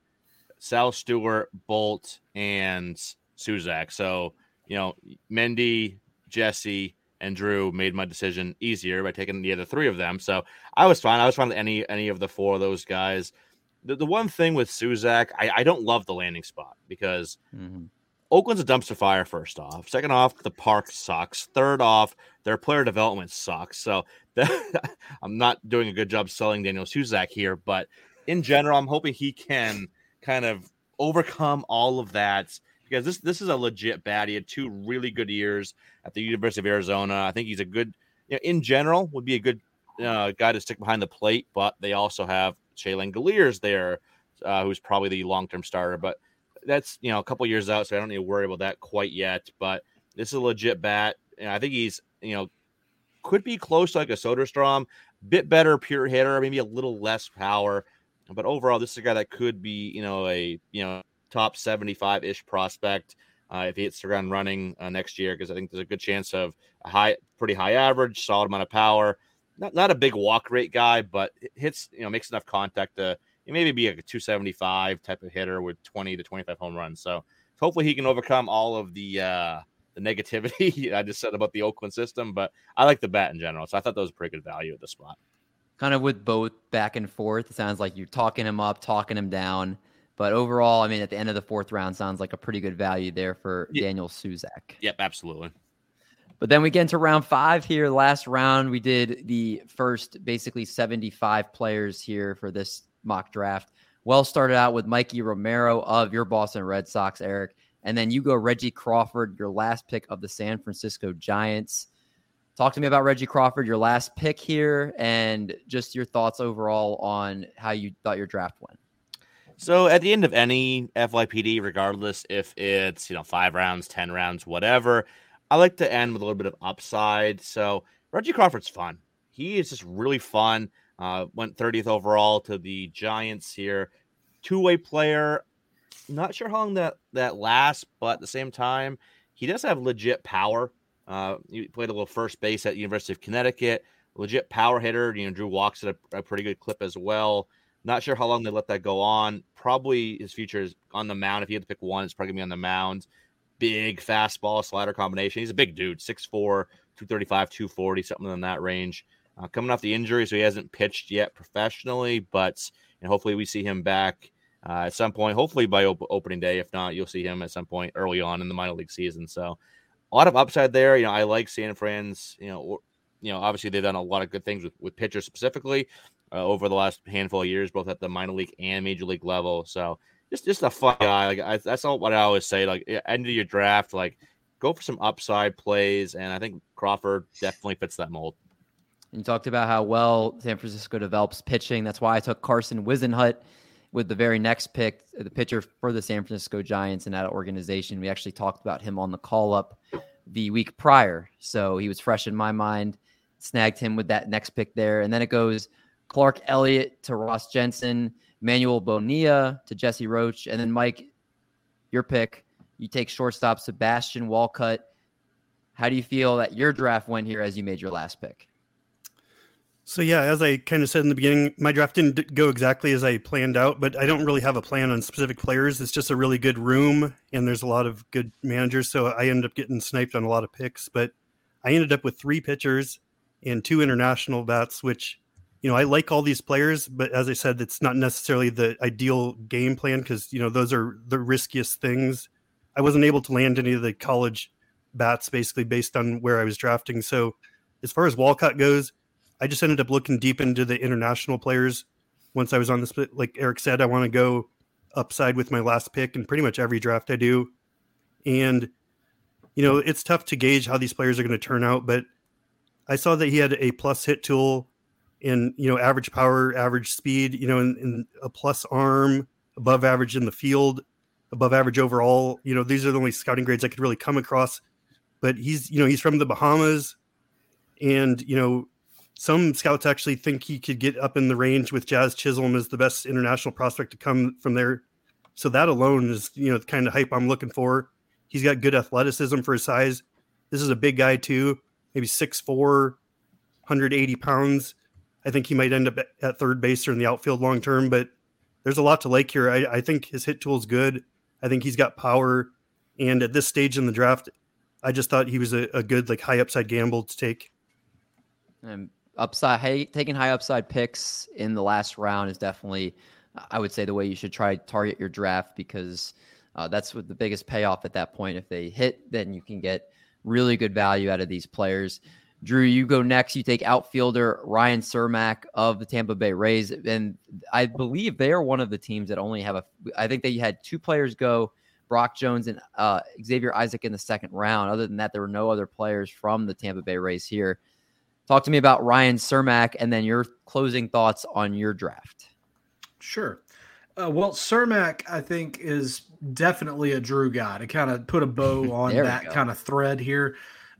Sal Stewart, Bolte, and Susac. So you know, Mendy, Jesse, and Drew made my decision easier by taking the other three of them. So I was fine. I was fine with any any of the four of those guys. The, the one thing with Susac, I, I don't love the landing spot because Mhm. Oakland's a dumpster fire, first off. Second off, the park sucks. Third off, their player development sucks. So I'm not doing a good job selling Daniel Susac here, but in general, I'm hoping he can kind of overcome all of that because this this is a legit bat. He had two really good years at the University of Arizona. I think he's a good, you know, in general, would be a good uh, guy to stick behind the plate. But they also have Shea Langeliers there, uh, who's probably the long term starter. But that's you know a couple years out, so I don't need to worry about that quite yet. But this is a legit bat, and I think he's you know could be close to like a Soderstrom, bit better pure hitter, maybe a little less power. But overall, this is a guy that could be you know a you know top seventy five ish prospect uh, if he hits the ground running uh, next year, because I think there's a good chance of a high, pretty high average, solid amount of power. Not not a big walk rate guy, but hits you know makes enough contact to maybe be a 275 type of hitter with 20 to 25 home runs. So hopefully he can overcome all of the uh the negativity I just said about the Oakland system. But I like the bat in general, so I thought that was pretty good value at the spot. Kind of with both back and forth. It sounds like you're talking him up, talking him down. But overall, I mean, at the end of the fourth round, sounds like a pretty good value there for Yeah. Daniel Susac. Yep, absolutely. But then we get into round five here. Last round, we did the first basically 75 players here for this mock draft. Well, started out with Mikey Romero of your Boston Red Sox, Eric. And then you go Reggie Crawford, your last pick of the San Francisco Giants. Talk to me about Reggie Crawford, your last pick here, and just your thoughts overall on how you thought your draft went. So at the end of any FYPD, regardless if it's you know five rounds, ten rounds, whatever, I like to end with a little bit of upside. So Reggie Crawford's fun. He is just really fun. Uh, went 30th overall to the Giants here. Two way player. Not sure how long that that lasts, but at the same time, he does have legit power. Uh, he played a little first base at University of Connecticut. Legit power hitter. You know, Drew walks at a, a pretty good clip as well. Not sure how long they let that go on. Probably his future is on the mound. If he had to pick one, it's probably gonna be on the mound. Big fastball slider combination. He's a big dude, 6'4, 235, 240, something in that range. Uh, coming off the injury, so he hasn't pitched yet professionally, but and hopefully we see him back uh, at some point. Hopefully by op- opening day. If not, you'll see him at some point early on in the minor league season. So a lot of upside there. You know, I like San Fran's. You know, or, you know, obviously they've done a lot of good things with with pitchers specifically uh, over the last handful of years, both at the minor league and major league level. So just just a fun guy. Like I, that's all what I always say. Like end of your draft, like go for some upside plays, and I think Crawford definitely fits that mold. And you talked about how well San Francisco develops pitching. That's why I took Carson Whisenhunt with the very next pick, the pitcher for the San Francisco Giants in that organization. We actually talked about him on the call up the week prior. So he was fresh in my mind. Snagged him with that next pick there. And then it goes Clark Elliott to Ross Jensen, Manuel Bonilla to Jesse Roach, And then Mike, your pick, you take shortstop Sebastian Walcott. How do you feel that your draft went here as you made your last pick? So yeah, as I kind of said in the beginning, my draft didn't go exactly as I planned out, but I don't really have a plan on specific players. It's just a really good room, and there's a lot of good managers. So I ended up getting sniped on a lot of picks, but I ended up with three pitchers and two international bats, which you know I like all these players, but as I said, it's not necessarily the ideal game plan because you know those are the riskiest things. I wasn't able to land any of the college bats basically based on where I was drafting. So as far as Walcott goes I just ended up looking deep into the international players once I was on the split. Like Eric said, I want to go upside with my last pick in pretty much every draft I do. And, you know, it's tough to gauge how these players are going to turn out, but I saw that he had a plus hit tool in, you know, average power, average speed, you know, in, a plus arm, above average in the field, above average overall. You know, these are the only scouting grades I could really come across. But he's, you know, he's from the Bahamas and, you know, some scouts actually think he could get up in the range with Jazz Chisholm as the best international prospect to come from there. So that alone is, you know, the kind of hype I'm looking for. He's got good athleticism for his size. This is a big guy too, maybe 6'4", 180 pounds. I think he might end up at third base or in the outfield long term, but there's a lot to like here. I, I think his hit tool is good. I think he's got power. And at this stage in the draft, I just thought he was a, a good, like high upside gamble to take. And upside taking high upside picks in the last round is definitely I would say the way you should try to target your draft because uh, that's what the biggest payoff at that point. If they hit, then you can get really good value out of these players. Drew, you go next. You take outfielder Ryan Cermak of the Tampa Bay Rays, and I believe they are one of the teams that only have a. I think they had two players go, Brock Jones and uh, Xavier Isaac in the second round. Other than that, there were no other players from the Tampa Bay Rays here. Talk to me about Ryan Cermak and then your closing thoughts on your draft. Sure. Uh, well, Cermak, I think, is definitely a Drew guy to kind of put a bow on that kind of thread here.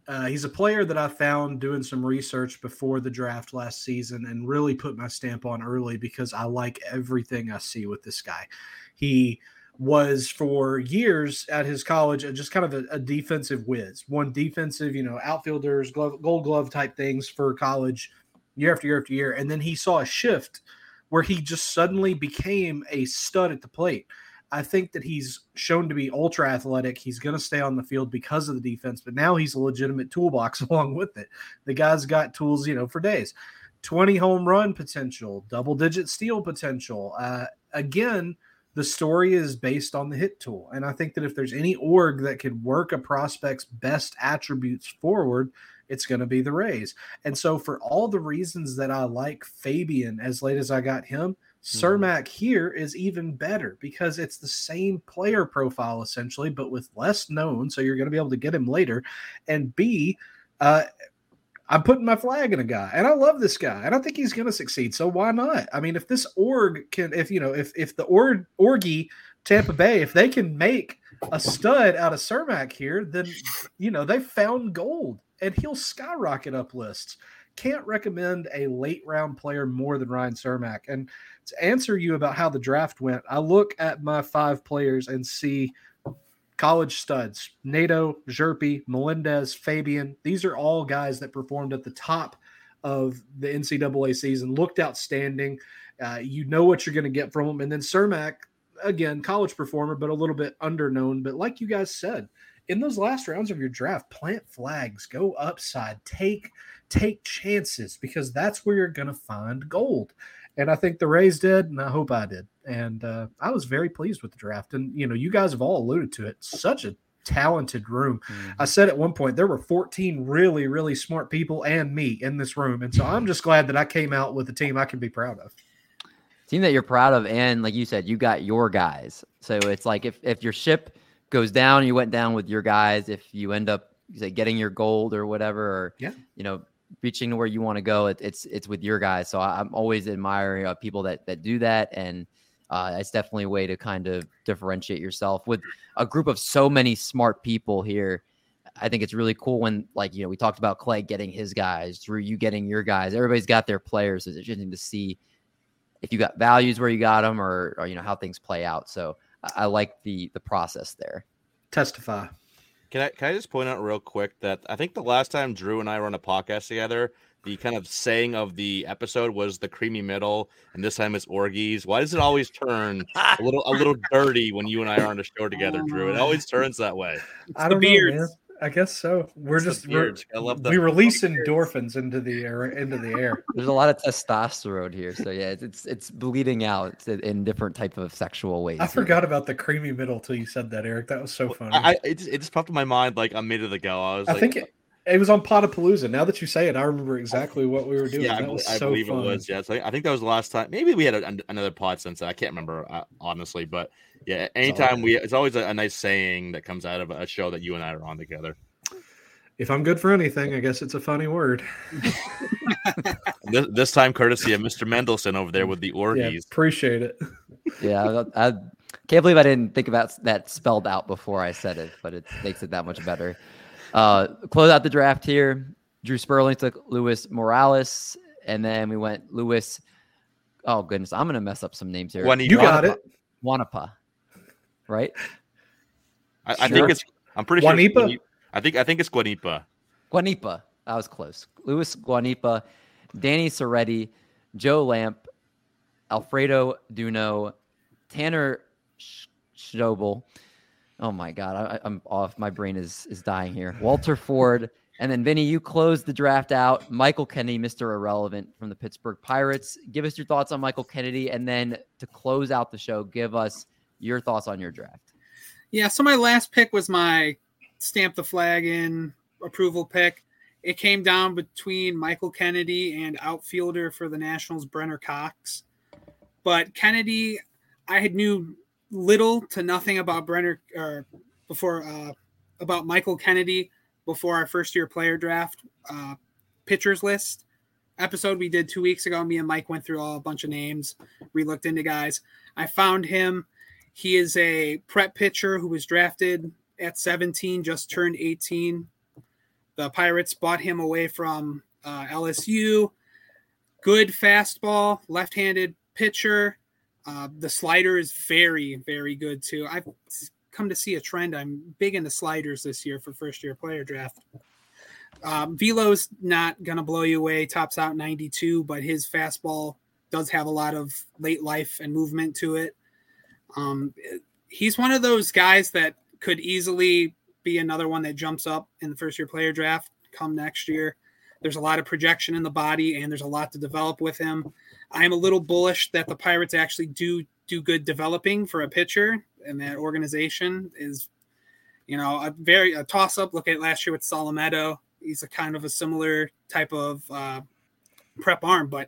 Uh, he's a player that I found doing some research before the draft last season and really put my stamp on early because I like everything I see with this guy. He was for years at his college just kind of a, a defensive whiz, one defensive, you know, outfielders, glove, gold glove type things for college year after year after year. And then he saw a shift where he just suddenly became a stud at the plate. I think that he's shown to be ultra athletic. He's going to stay on the field because of the defense, but now he's a legitimate toolbox along with it. The guy's got tools, you know, for days. 20 home run potential, double digit steal potential. Uh, again, the story is based on the hit tool. And I think that if there's any org that could work a prospect's best attributes forward, it's going to be the Rays. And so, for all the reasons that I like Fabian as late as I got him. Cermak here is even better because it's the same player profile essentially, but with less known. So, you're going to be able to get him later. And B, uh, I'm putting my flag in a guy, and I love this guy, and I think he's going to succeed. So why not? I mean, if this org can, if you know, if if the org orgy Tampa Bay, if they can make a stud out of Cermak here, then you know they found gold, and he'll skyrocket up lists. Can't recommend a late round player more than Ryan Cermak. And to answer you about how the draft went, I look at my five players and see college studs Neto, Hjerpe, Melendez, Fabian. These are all guys that performed at the top of the NCAA season, looked outstanding. Uh, you know what you're going to get from them. And then Cermak, again, college performer, but a little bit underknown. But like you guys said, in those last rounds of your draft, plant flags, go upside, take take chances because that's where you're going to find gold. And I think the Rays did, and I hope I did. And uh, I was very pleased with the draft. And, you know, you guys have all alluded to it. Such a talented room. Mm-hmm. I said at one point there were 14 really, really smart people and me in this room. And so I'm just glad that I came out with a team I can be proud of. Team that you're proud of. And like you said, you got your guys. So it's like if, if your ship goes down, you went down with your guys. If you end up say getting your gold or whatever, or, yeah. you know, reaching to where you want to go, it, it's it's with your guys. So I, am always admiring uh, people that that do that, and uh, it's definitely a way to kind of differentiate yourself with a group of so many smart people here. I think it's really cool when, like, you know, we talked about Clay getting his guys, Drew, you getting your guys. Everybody's got their players. It's interesting to see if you got values where you got them, or, or you know how things play out. So I, I like the the process there. Testify. Can I can I just point out real quick that I think the last time Drew and I were on a podcast together, the kind of saying of the episode was the creamy middle, and this time it's orgies. Why does it always turn a little a little dirty when you and I are on the show together, Drew? It always turns that way. I don't know, man. I guess so. We're it's just we're, I love we release endorphins into the air into the air. There's a lot of testosterone here, so yeah, it's it's, it's bleeding out in different type of sexual ways. I forgot about the creamy middle till you said that, Eric. That was so funny. I, it, just, it just popped in my mind like a minute ago. I was I like, think it, it was on Potapalooza. Now that you say it, I remember exactly what we were doing. Yeah, I, I so believe fun. it was. Yeah, so I think that was the last time. Maybe we had a, another pod since then. I can't remember uh, honestly, but yeah, anytime we, it's always a, a nice saying that comes out of a show that you and I are on together if I'm good for anything, I guess it's a funny word. this, this, time, courtesy of Mr. Mendelson over there with the orgies. Yeah, appreciate it. yeah, I, I, can't believe I didn't think about that spelled out before I said it, but it makes it that much better. Uh, close out the draft here. Drew Sperling took Luis Morales, and then we went Lewis. Oh goodness, I'm gonna mess up some names here. you got it. Wanapa, right? I, I think it's. I'm pretty Juanipa? sure. I think I think it's Guanipa. Guanipa. That was close. Lewis Guanipa, Danny Serretti, Joe Lamp, Alfredo Duno, Tanner Schobel. Oh my God, I, am off. My brain is is dying here. Walter Ford, and then Vinny, you closed the draft out. Michael Kennedy, Mr. Irrelevant from the Pittsburgh Pirates. Give us your thoughts on Michael Kennedy, and then to close out the show, give us your thoughts on your draft. Yeah, so my last pick was my stamp the flag in approval pick. It came down between Michael Kennedy and outfielder for the Nationals, Brenner Cox. But Kennedy, I had knew little to nothing about Brenner or before uh, about Michael Kennedy before our first year player draft uh, pitchers list episode we did two weeks ago. Me and Mike went through all a bunch of names, we looked into guys. I found him. He is a prep pitcher who was drafted at 17, just turned 18. The Pirates bought him away from uh, LSU. Good fastball, left handed pitcher. Uh, the slider is very, very good too. I've come to see a trend. I'm big into sliders this year for first year player draft. Um, Velo's not going to blow you away, tops out 92, but his fastball does have a lot of late life and movement to it. Um, he's one of those guys that could easily be another one that jumps up in the first year player draft come next year. There's a lot of projection in the body and there's a lot to develop with him. I'm a little bullish that the Pirates actually do do good developing for a pitcher and that organization is you know a very a toss up look at last year with Solometo. He's a kind of a similar type of uh, prep arm, but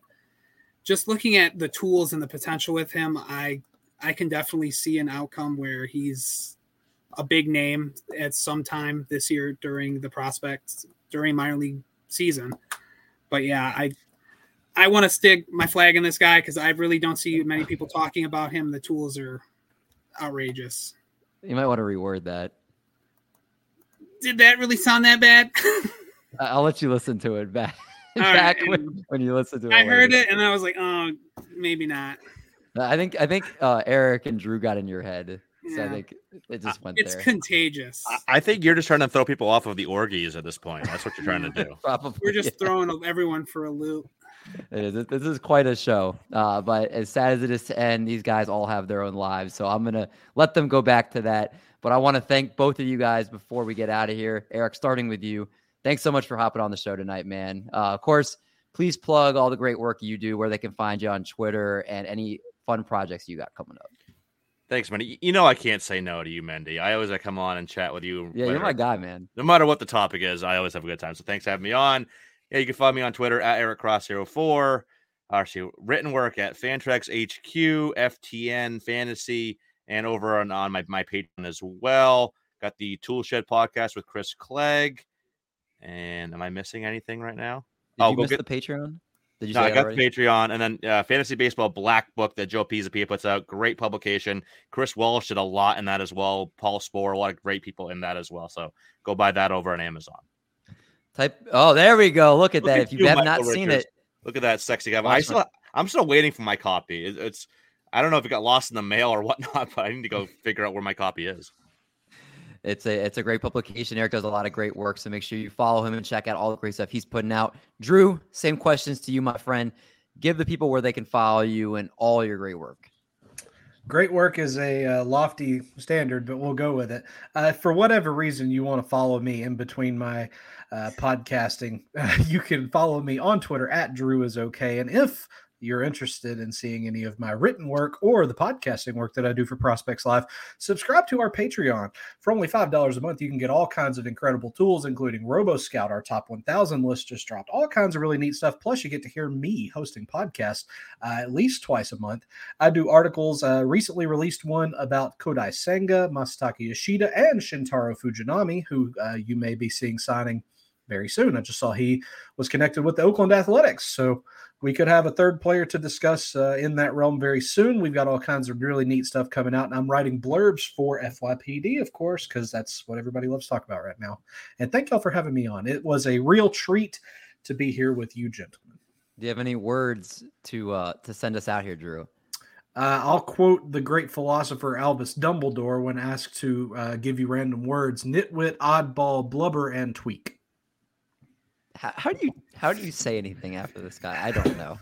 just looking at the tools and the potential with him, I I can definitely see an outcome where he's a big name at some time this year during the prospects during minor league season. But yeah, I I want to stick my flag in this guy because I really don't see many people talking about him. The tools are outrageous. You might want to reword that. Did that really sound that bad? I'll let you listen to it back. back right. when, when, you listen to it. I heard it and I was like, oh, maybe not. I think I think uh, Eric and Drew got in your head. Yeah. So I think it just went it's there. contagious. I, I think you're just trying to throw people off of the orgies at this point. That's what you're trying to do. Probably. We're just yeah. throwing everyone for a loop. It is. This is quite a show. Uh, but as sad as it is to end, these guys all have their own lives. So I'm gonna let them go back to that. But I want to thank both of you guys before we get out of here. Eric, starting with you. Thanks so much for hopping on the show tonight, man. Uh, of course, please plug all the great work you do, where they can find you on Twitter, and any fun projects you got coming up. Thanks, man. You know I can't say no to you, Mendy. I always I come on and chat with you. Yeah, you're my guy, man. No matter what the topic is, I always have a good time. So thanks for having me on. Yeah, you can find me on Twitter at Eric Cross 04 Actually, written work at Fantrax HQ, FTN Fantasy, and over on, on my, my Patreon as well. Got the Toolshed podcast with Chris Clegg. And am I missing anything right now? Did Oh, you go miss get- the Patreon? Did you No, I got already? the Patreon, and then uh, Fantasy Baseball Black Book that Joe Pisapia puts out. Great publication. Chris Walsh did a lot in that as well. Paul Sporer, a lot of great people in that as well. So go buy that over on Amazon. Type. Oh, there we go. Look at Look that. at if you, you, have Michael not seen it, Look at that sexy guy. I still, I'm still waiting for my copy. It- it's, I don't know if it got lost in the mail or whatnot, but I need to go figure out where my copy is. it's a it's a great publication. Eric does a lot of great work, so make sure you follow him and check out all the great stuff he's putting out. Drew, same questions to you, my friend. Give the people where they can follow you and all your great work. Great work is a uh, lofty standard, but we'll go with it. Uh, for whatever reason you want to follow me in between my uh, podcasting, you can follow me on Twitter at Drew is okay. And if you're interested in seeing any of my written work or the podcasting work that I do for Prospects Live, subscribe to our Patreon. For only $5 a month, you can get all kinds of incredible tools, including Robo Scout, our top 1000 list just dropped, all kinds of really neat stuff. Plus, you get to hear me hosting podcasts uh, at least twice a month. I do articles. Uh, recently released one about Kodai Senga, Masataka Yoshida, and Shintaro Fujinami, who uh, you may be seeing signing very soon. I just saw he was connected with the Oakland Athletics, so we could have a third player to discuss uh, in that realm very soon. We've got all kinds of really neat stuff coming out, and I'm writing blurbs for FYPD, of course, because that's what everybody loves to talk about right now. And thank y'all for having me on. It was a real treat to be here with you, gentlemen. Do you have any words to uh to send us out here, Drew? Uh, I'll quote the great philosopher Albus Dumbledore when asked to uh, give you random words: nitwit, oddball, blubber, and tweak. How, how do you how do you say anything after this guy? I don't know,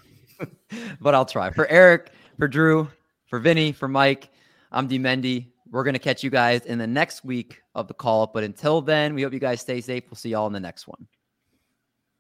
but I'll try. For Eric, for Drew, for Vinny, for Mike, I'm D Mendy. We're gonna catch you guys in the next week of the call up. But until then, we hope you guys stay safe. We'll see y'all in the next one.